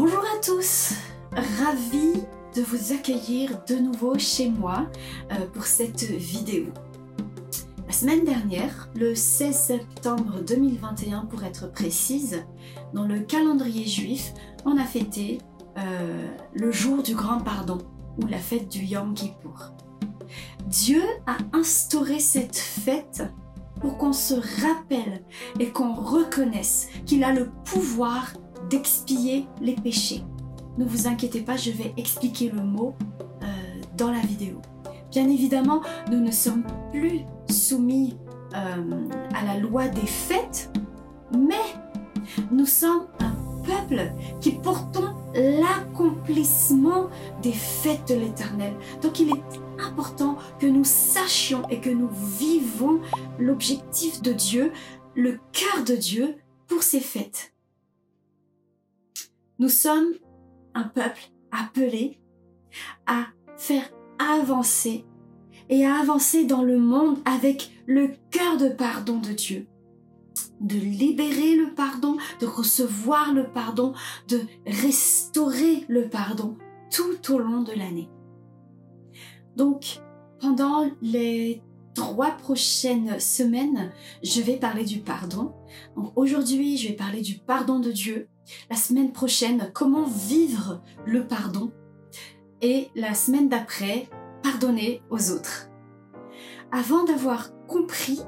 Bonjour à tous, ravi de vous accueillir de nouveau chez moi euh, pour cette vidéo. La semaine dernière, le 16 septembre 2021 pour être précise, dans le calendrier juif, on a fêté euh, le jour du grand pardon ou la fête du Yom Kippour. Dieu a instauré cette fête pour qu'on se rappelle et qu'on reconnaisse qu'il a le pouvoir d'expier les péchés. Ne vous inquiétez pas, je vais expliquer le mot euh, dans la vidéo. Bien évidemment, nous ne sommes plus soumis euh, à la loi des fêtes, mais nous sommes un peuple qui portons l'accomplissement des fêtes de l'Éternel. Donc il est important que nous sachions et que nous vivons l'objectif de Dieu, le cœur de Dieu pour ces fêtes. Nous sommes un peuple appelé à faire avancer et à avancer dans le monde avec le cœur de pardon de Dieu. De libérer le pardon, de recevoir le pardon, de restaurer le pardon tout au long de l'année. Donc, pendant les trois prochaines semaines, je vais parler du pardon. aujourd'hui, je vais parler du pardon de Dieu. La semaine prochaine, comment vivre le pardon. Et la semaine d'après, pardonner aux autres. Avant d'avoir compris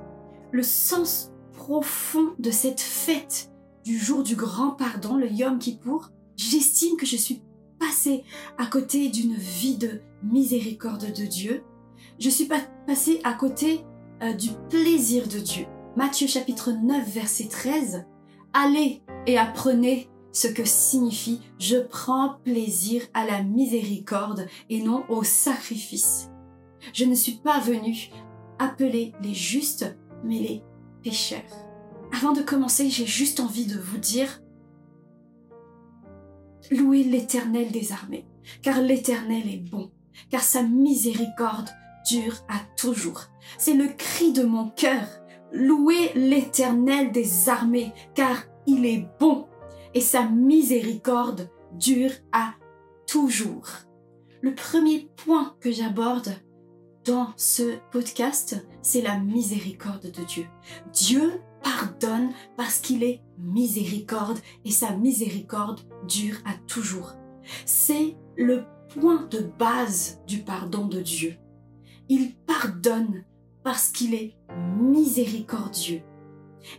le sens profond de cette fête du jour du grand pardon, le Yom Kippour, j'estime que je suis passée à côté d'une vie de miséricorde de Dieu je suis pas passée à côté euh, du plaisir de Dieu. Matthieu chapitre 9 verset 13. Allez et apprenez ce que signifie je prends plaisir à la miséricorde et non au sacrifice. Je ne suis pas venu appeler les justes, mais les pécheurs. Avant de commencer, j'ai juste envie de vous dire, louez l'Éternel des armées, car l'Éternel est bon, car sa miséricorde dure à toujours. C'est le cri de mon cœur. Louez l'Éternel des armées, car il est bon et sa miséricorde dure à toujours. Le premier point que j'aborde dans ce podcast, c'est la miséricorde de Dieu. Dieu pardonne parce qu'il est miséricorde et sa miséricorde dure à toujours. C'est le point de base du pardon de Dieu. Il pardonne parce qu'il est miséricordieux.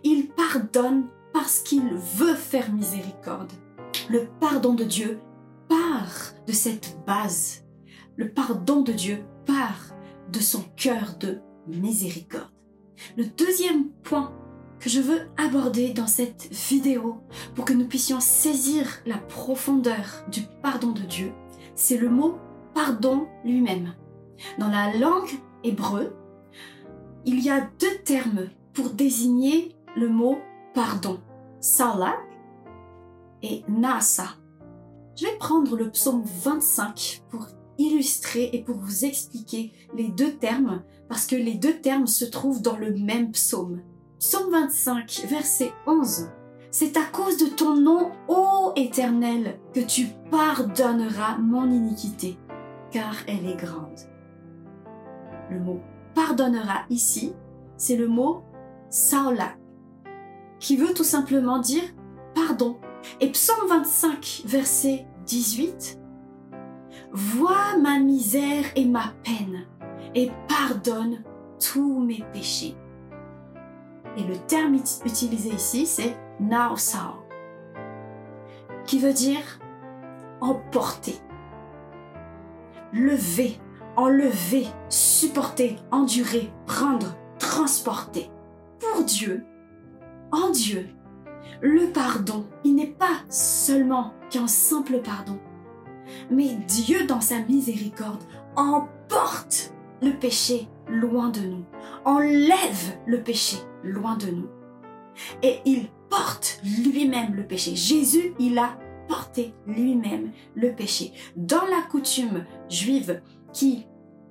Il pardonne parce qu'il veut faire miséricorde. Le pardon de Dieu part de cette base. Le pardon de Dieu part de son cœur de miséricorde. Le deuxième point que je veux aborder dans cette vidéo pour que nous puissions saisir la profondeur du pardon de Dieu, c'est le mot pardon lui-même. Dans la langue hébreu, il y a deux termes pour désigner le mot pardon. Salak et Nasa. Je vais prendre le psaume 25 pour illustrer et pour vous expliquer les deux termes parce que les deux termes se trouvent dans le même psaume. Psaume 25, verset 11. C'est à cause de ton nom, ô Éternel, que tu pardonneras mon iniquité, car elle est grande. Le mot pardonnera ici, c'est le mot saola, qui veut tout simplement dire pardon. Et psaume 25, verset 18, Vois ma misère et ma peine, et pardonne tous mes péchés. Et le terme utilisé ici, c'est naosao, qui veut dire emporter, lever, enlever, supporter, endurer, prendre, transporter. Pour Dieu, en Dieu, le pardon, il n'est pas seulement qu'un simple pardon, mais Dieu dans sa miséricorde emporte le péché loin de nous, enlève le péché loin de nous. Et il porte lui-même le péché. Jésus, il a porté lui-même le péché. Dans la coutume juive, qui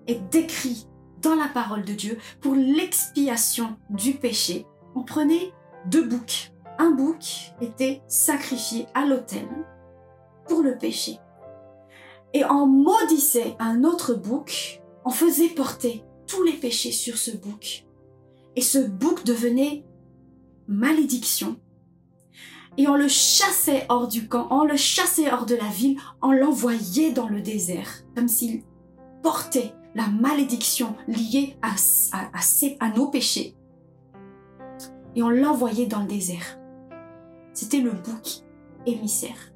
est décrit dans la parole de Dieu pour l'expiation du péché, on prenait deux boucs. Un bouc était sacrifié à l'autel pour le péché. Et on maudissait un autre bouc, on faisait porter tous les péchés sur ce bouc. Et ce bouc devenait malédiction. Et on le chassait hors du camp, on le chassait hors de la ville, on l'envoyait dans le désert, comme s'il portait la malédiction liée à, à nos péchés. Et on l'envoyait dans le désert. C'était le bouc émissaire.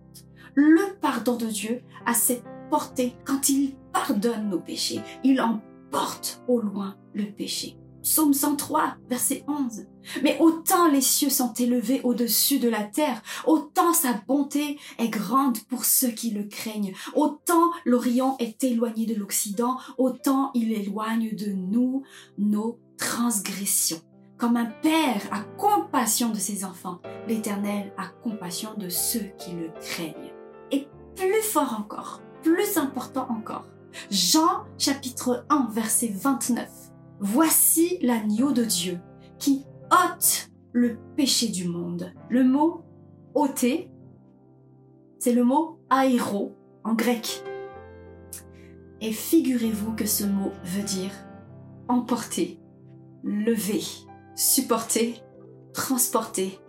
Le pardon de Dieu a cette portée quand il pardonne nos péchés. Il emporte au loin le péché. Psaume 103, verset 11. Mais autant les cieux sont élevés au-dessus de la terre, autant sa bonté est grande pour ceux qui le craignent. Autant l'Orient est éloigné de l'Occident, autant il éloigne de nous nos transgressions. Comme un père a compassion de ses enfants, l'Éternel a compassion de ceux qui le craignent. Et plus fort encore, plus important encore, Jean chapitre 1 verset 29. Voici l'agneau de Dieu qui ôte le péché du monde. Le mot ôter, c'est le mot aéro en grec. Et figurez-vous que ce mot veut dire emporter, lever, supporter, transporter,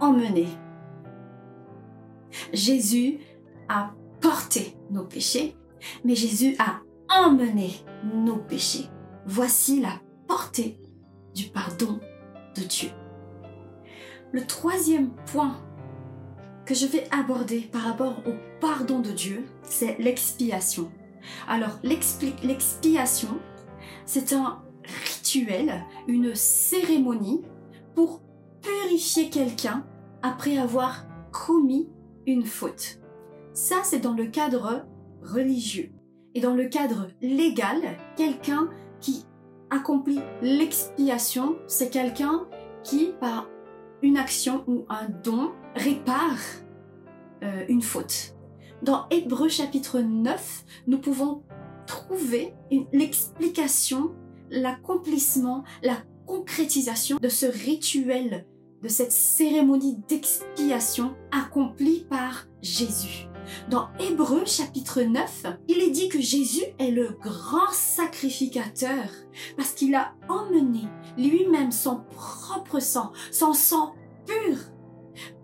emmener. Jésus a porté nos péchés, mais Jésus a emmené nos péchés. Voici la portée du pardon de Dieu. Le troisième point que je vais aborder par rapport au pardon de Dieu, c'est l'expiation. Alors, l'expiation, c'est un une cérémonie pour purifier quelqu'un après avoir commis une faute. Ça, c'est dans le cadre religieux. Et dans le cadre légal, quelqu'un qui accomplit l'expiation, c'est quelqu'un qui, par une action ou un don, répare euh, une faute. Dans Hébreu chapitre 9, nous pouvons trouver l'explication l'accomplissement, la concrétisation de ce rituel, de cette cérémonie d'expiation accomplie par Jésus. Dans Hébreu chapitre 9, il est dit que Jésus est le grand sacrificateur parce qu'il a emmené lui-même son propre sang, son sang pur,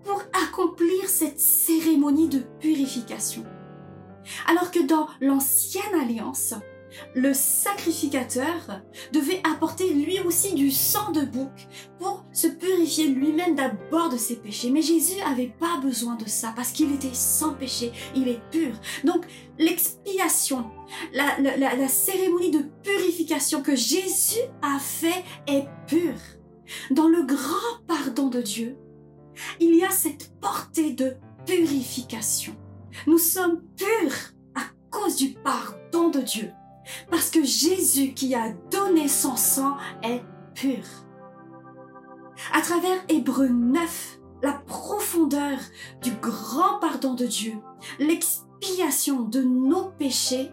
pour accomplir cette cérémonie de purification. Alors que dans l'ancienne alliance, le sacrificateur devait apporter lui aussi du sang de bouc pour se purifier lui-même d'abord de ses péchés. Mais Jésus n'avait pas besoin de ça parce qu'il était sans péché, il est pur. Donc l'expiation, la, la cérémonie de purification que Jésus a fait est pure. Dans le grand pardon de Dieu, il y a cette portée de purification. Nous sommes purs à cause du pardon de Dieu. Parce que Jésus qui a donné son sang est pur. À travers Hébreu 9, la profondeur du grand pardon de Dieu, l'expiation de nos péchés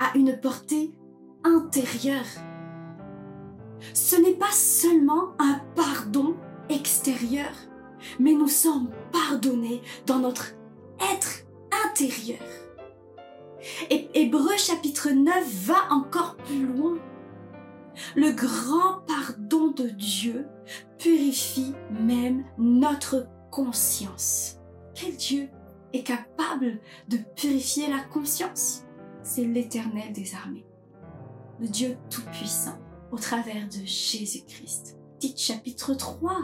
a une portée intérieure. Ce n'est pas seulement un pardon extérieur, mais nous sommes pardonnés dans notre être intérieur. Et Hébreu chapitre 9 va encore plus loin. Le grand pardon de Dieu purifie même notre conscience. Quel Dieu est capable de purifier la conscience? C'est l'Éternel des armées, le Dieu Tout-Puissant, au travers de Jésus-Christ. Tite chapitre 3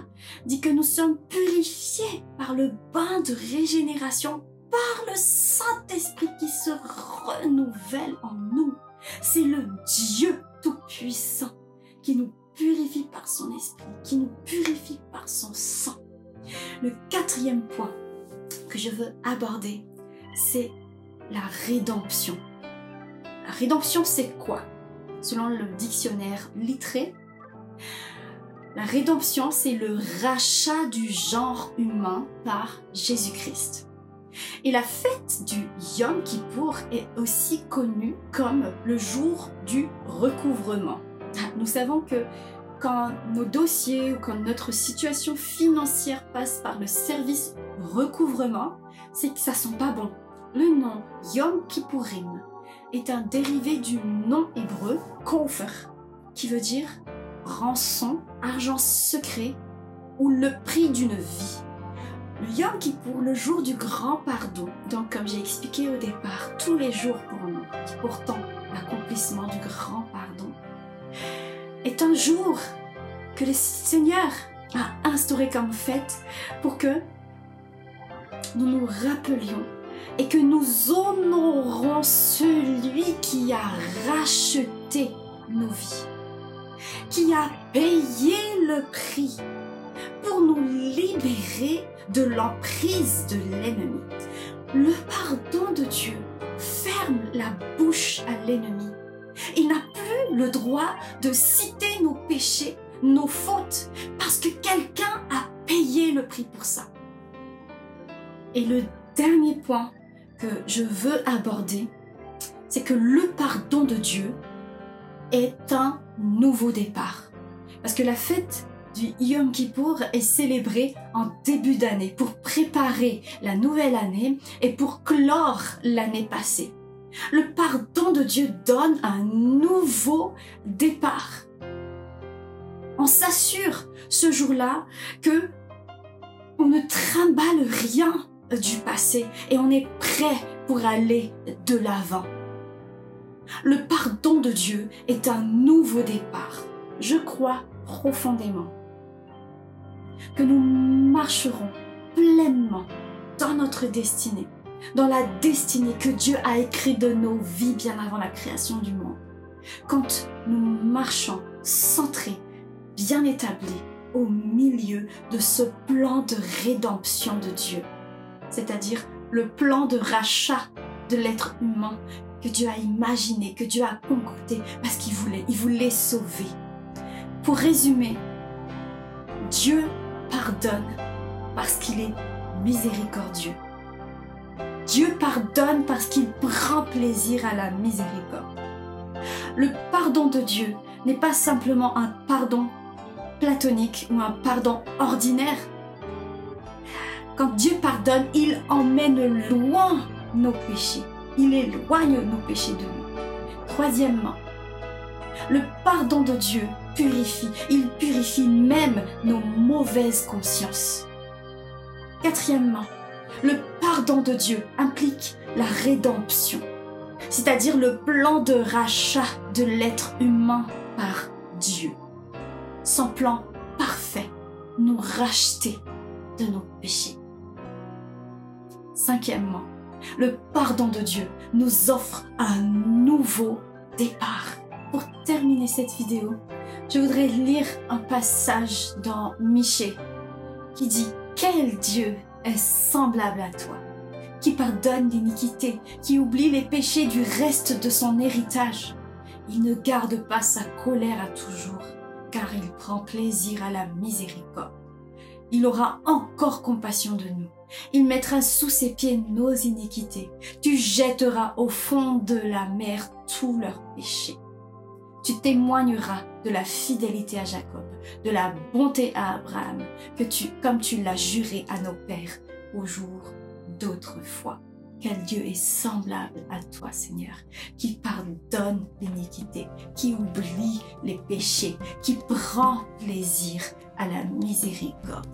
dit que nous sommes purifiés par le bain de régénération par le Saint-Esprit qui se renouvelle en nous. C'est le Dieu Tout-Puissant qui nous purifie par son esprit, qui nous purifie par son sang. Le quatrième point que je veux aborder, c'est la rédemption. La rédemption, c'est quoi? Selon le dictionnaire littré, la rédemption, c'est le rachat du genre humain par Jésus-Christ. Et la fête du Yom Kippour est aussi connue comme le jour du recouvrement. Nous savons que quand nos dossiers ou quand notre situation financière passe par le service recouvrement, c'est que ça sent pas bon. Le nom Yom Kippourim est un dérivé du nom hébreu Kofer, qui veut dire rançon, argent secret ou le prix d'une vie. Le Yom Kippour, le jour du grand pardon, donc comme j'ai expliqué au départ, tous les jours pour nous, pourtant l'accomplissement du grand pardon, est un jour que le Seigneur a instauré comme fête pour que nous nous rappelions et que nous honorons celui qui a racheté nos vies, qui a payé le prix pour nous libérer de l'emprise de l'ennemi. Le pardon de Dieu ferme la bouche à l'ennemi. Il n'a plus le droit de citer nos péchés, nos fautes, parce que quelqu'un a payé le prix pour ça. Et le dernier point que je veux aborder, c'est que le pardon de Dieu est un nouveau départ. Parce que la fête Yom Kippour est célébrée en début d'année pour préparer la nouvelle année et pour clore l'année passée. Le pardon de Dieu donne un nouveau départ. On s'assure ce jour-là que on ne trimballe rien du passé et on est prêt pour aller de l'avant. Le pardon de Dieu est un nouveau départ. Je crois profondément que nous marcherons pleinement dans notre destinée, dans la destinée que Dieu a écrite de nos vies bien avant la création du monde. Quand nous marchons centrés, bien établis, au milieu de ce plan de rédemption de Dieu, c'est-à-dire le plan de rachat de l'être humain que Dieu a imaginé, que Dieu a concocté parce qu'il voulait, il voulait sauver. Pour résumer, Dieu pardonne parce qu'il est miséricordieux. Dieu pardonne parce qu'il prend plaisir à la miséricorde. Le pardon de Dieu n'est pas simplement un pardon platonique ou un pardon ordinaire. Quand Dieu pardonne, il emmène loin nos péchés. Il éloigne nos péchés de nous. Troisièmement, le pardon de Dieu Il purifie même nos mauvaises consciences. Quatrièmement, le pardon de Dieu implique la rédemption, c'est-à-dire le plan de rachat de l'être humain par Dieu. Son plan parfait, nous racheter de nos péchés. Cinquièmement, le pardon de Dieu nous offre un nouveau départ. Pour terminer cette vidéo, je voudrais lire un passage dans Michée qui dit Quel Dieu est semblable à toi, qui pardonne l'iniquité, qui oublie les péchés du reste de son héritage. Il ne garde pas sa colère à toujours, car il prend plaisir à la miséricorde. Il aura encore compassion de nous. Il mettra sous ses pieds nos iniquités. Tu jetteras au fond de la mer tous leurs péchés. Tu témoigneras de la fidélité à Jacob, de la bonté à Abraham, que tu, comme tu l'as juré à nos pères au jour d'autrefois. Quel Dieu est semblable à toi, Seigneur, qui pardonne l'iniquité, qui oublie les péchés, qui prend plaisir à la miséricorde.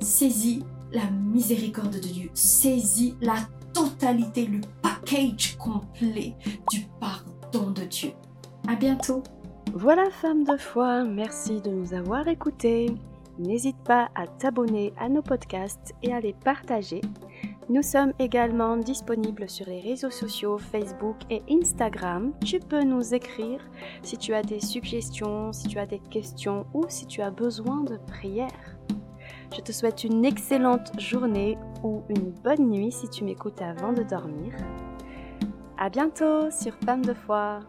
Saisis la miséricorde de Dieu, saisis la totalité, le package complet du pardon de Dieu. À bientôt. Voilà, femme de foi, merci de nous avoir écoutés. N'hésite pas à t'abonner à nos podcasts et à les partager. Nous sommes également disponibles sur les réseaux sociaux Facebook et Instagram. Tu peux nous écrire si tu as des suggestions, si tu as des questions ou si tu as besoin de prière. Je te souhaite une excellente journée ou une bonne nuit si tu m'écoutes avant de dormir. À bientôt sur Femme de foi.